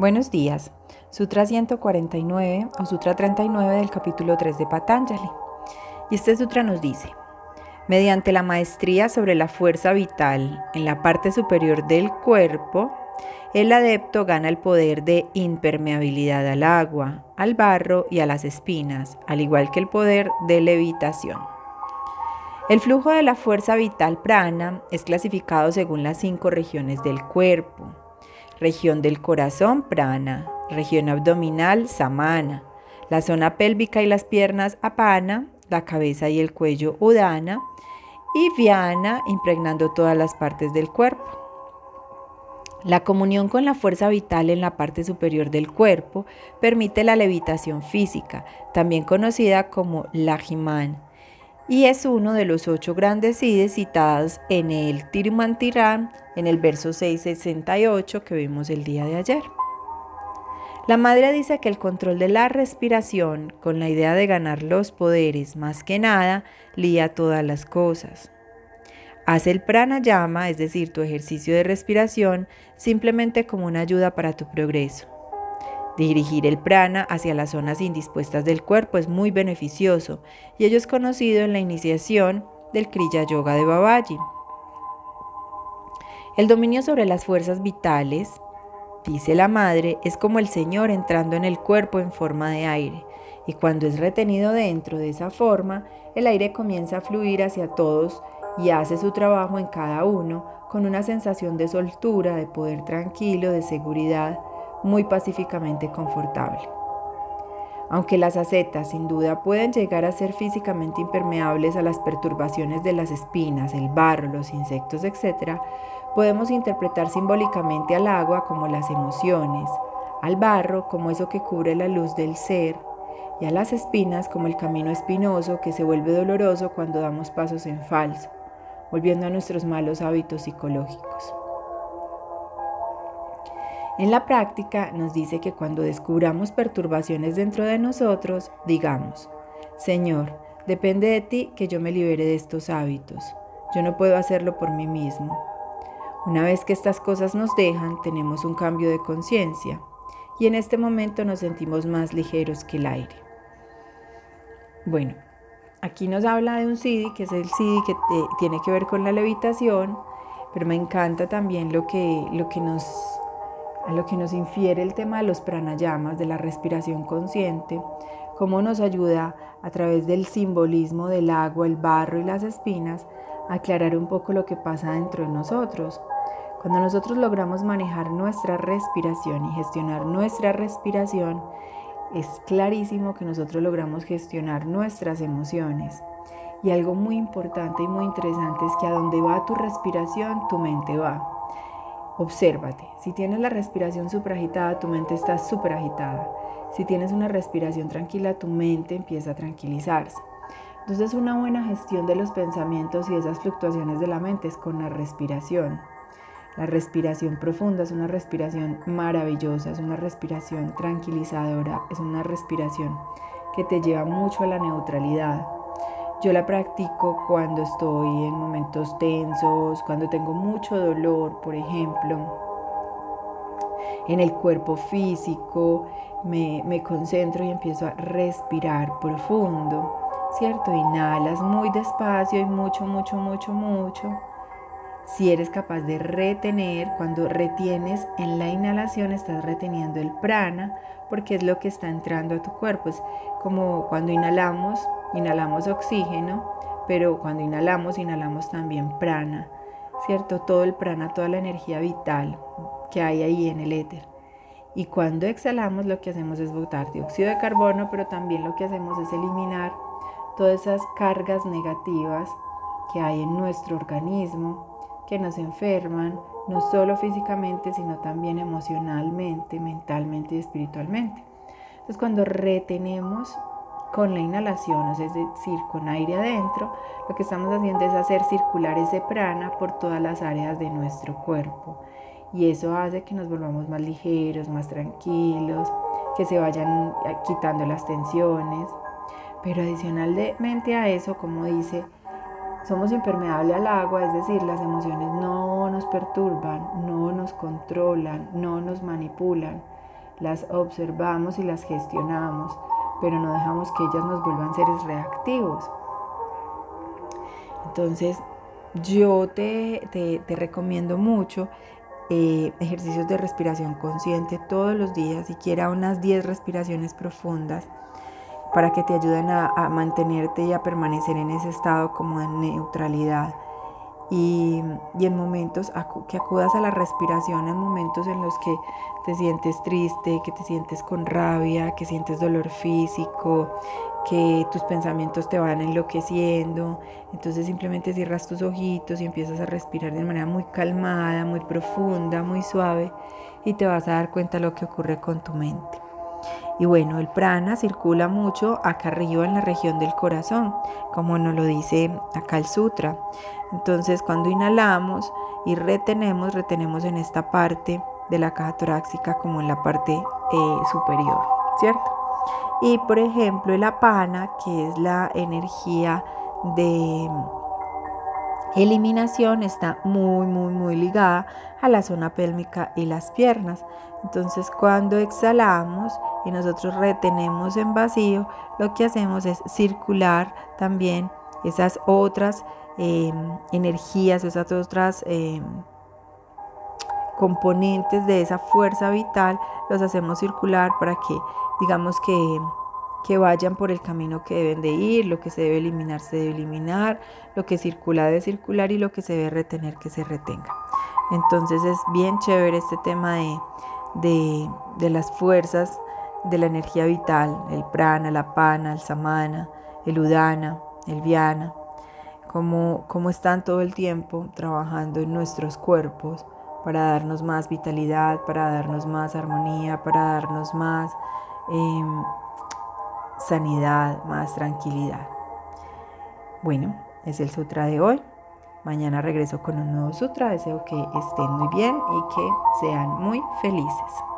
Buenos días. Sutra 149 o Sutra 39 del capítulo 3 de Patanjali. Y este sutra nos dice, mediante la maestría sobre la fuerza vital en la parte superior del cuerpo, el adepto gana el poder de impermeabilidad al agua, al barro y a las espinas, al igual que el poder de levitación. El flujo de la fuerza vital prana es clasificado según las cinco regiones del cuerpo región del corazón prana, región abdominal samana, la zona pélvica y las piernas apana, la cabeza y el cuello udana. Y viana impregnando todas las partes del cuerpo. La comunión con la fuerza vital en la parte superior del cuerpo permite la levitación física, también conocida como Lajiman, y es uno de los ocho grandes siddhis citados en el Tirumantirán en el verso 668 que vimos el día de ayer. La madre dice que el control de la respiración, con la idea de ganar los poderes más que nada, lía todas las cosas. Haz el pranayama, es decir, tu ejercicio de respiración, simplemente como una ayuda para tu progreso. Dirigir el prana hacia las zonas indispuestas del cuerpo es muy beneficioso y ello es conocido en la iniciación del Kriya Yoga de Babaji. El dominio sobre las fuerzas vitales, dice la madre, es como el Señor entrando en el cuerpo en forma de aire, y cuando es retenido dentro de esa forma, el aire comienza a fluir hacia todos y hace su trabajo en cada uno con una sensación de soltura, de poder tranquilo, de seguridad, muy pacíficamente confortable. Aunque las acetas sin duda pueden llegar a ser físicamente impermeables a las perturbaciones de las espinas, el barro, los insectos, etc., podemos interpretar simbólicamente al agua como las emociones, al barro como eso que cubre la luz del ser y a las espinas como el camino espinoso que se vuelve doloroso cuando damos pasos en falso, volviendo a nuestros malos hábitos psicológicos. En la práctica nos dice que cuando descubramos perturbaciones dentro de nosotros, digamos, Señor, depende de ti que yo me libere de estos hábitos. Yo no puedo hacerlo por mí mismo. Una vez que estas cosas nos dejan, tenemos un cambio de conciencia y en este momento nos sentimos más ligeros que el aire. Bueno, aquí nos habla de un CD, que es el CD que tiene que ver con la levitación, pero me encanta también lo que, lo que nos lo que nos infiere el tema de los pranayamas, de la respiración consciente, cómo nos ayuda a través del simbolismo del agua, el barro y las espinas a aclarar un poco lo que pasa dentro de nosotros. Cuando nosotros logramos manejar nuestra respiración y gestionar nuestra respiración, es clarísimo que nosotros logramos gestionar nuestras emociones. Y algo muy importante y muy interesante es que a donde va tu respiración, tu mente va. Obsérvate. Si tienes la respiración supragitada, tu mente está superagitada. Si tienes una respiración tranquila, tu mente empieza a tranquilizarse. Entonces una buena gestión de los pensamientos y esas fluctuaciones de la mente es con la respiración. La respiración profunda es una respiración maravillosa, es una respiración tranquilizadora, es una respiración que te lleva mucho a la neutralidad, yo la practico cuando estoy en momentos tensos, cuando tengo mucho dolor, por ejemplo, en el cuerpo físico, me, me concentro y empiezo a respirar profundo, ¿cierto? Inhalas muy despacio y mucho, mucho, mucho, mucho. Si eres capaz de retener, cuando retienes en la inhalación estás reteniendo el prana porque es lo que está entrando a tu cuerpo. Es como cuando inhalamos Inhalamos oxígeno, pero cuando inhalamos, inhalamos también prana, ¿cierto? Todo el prana, toda la energía vital que hay ahí en el éter. Y cuando exhalamos, lo que hacemos es botar dióxido de carbono, pero también lo que hacemos es eliminar todas esas cargas negativas que hay en nuestro organismo, que nos enferman, no solo físicamente, sino también emocionalmente, mentalmente y espiritualmente. Entonces, cuando retenemos con la inhalación, es decir, con aire adentro, lo que estamos haciendo es hacer circular ese prana por todas las áreas de nuestro cuerpo. Y eso hace que nos volvamos más ligeros, más tranquilos, que se vayan quitando las tensiones. Pero adicionalmente a eso, como dice, somos impermeables al agua, es decir, las emociones no nos perturban, no nos controlan, no nos manipulan las observamos y las gestionamos, pero no dejamos que ellas nos vuelvan seres reactivos. Entonces, yo te, recomiendo mucho eh, ejercicios de respiración consciente todos los días, siquiera unas 10 respiraciones profundas para que te ayuden a, a, mantenerte y a permanecer en ese estado como de neutralidad. Y, en momentos que acudas a la respiración, en momentos en los que te sientes triste, que te sientes con rabia, que sientes dolor físico, que tus pensamientos te van enloqueciendo. Entonces simplemente cierras tus ojitos y empiezas a respirar de manera muy calmada, muy profunda, muy suave y te vas a dar cuenta de lo que ocurre con tu mente. Y bueno, el prana circula mucho acá arriba en la región del corazón, como nos lo dice acá el sutra. Entonces cuando inhalamos y retenemos, retenemos en esta parte de la caja torácica como en la parte eh, superior, ¿cierto? Y por ejemplo el apana, que es la energía de eliminación, está muy, muy, muy ligada a la zona pélvica y las piernas. Entonces cuando exhalamos y nosotros retenemos en vacío, lo que hacemos es circular también esas otras em, energías, esas otras em, componentes de esa fuerza vital, los hacemos circular para que digamos que que vayan por el camino que deben de ir, lo que se debe eliminar se debe eliminar, lo que circula debe circular y lo que se debe retener que se retenga. Entonces es bien chévere este tema de, de, las fuerzas de la energía vital, el prana, la pana, el samana, el udana, el viana, como, como están todo el tiempo trabajando en nuestros cuerpos para darnos más vitalidad, para darnos más armonía, para darnos más em, sanidad, más tranquilidad. Bueno, es el sutra de hoy. Mañana regreso con un nuevo sutra. Deseo que estén muy bien y que sean muy felices.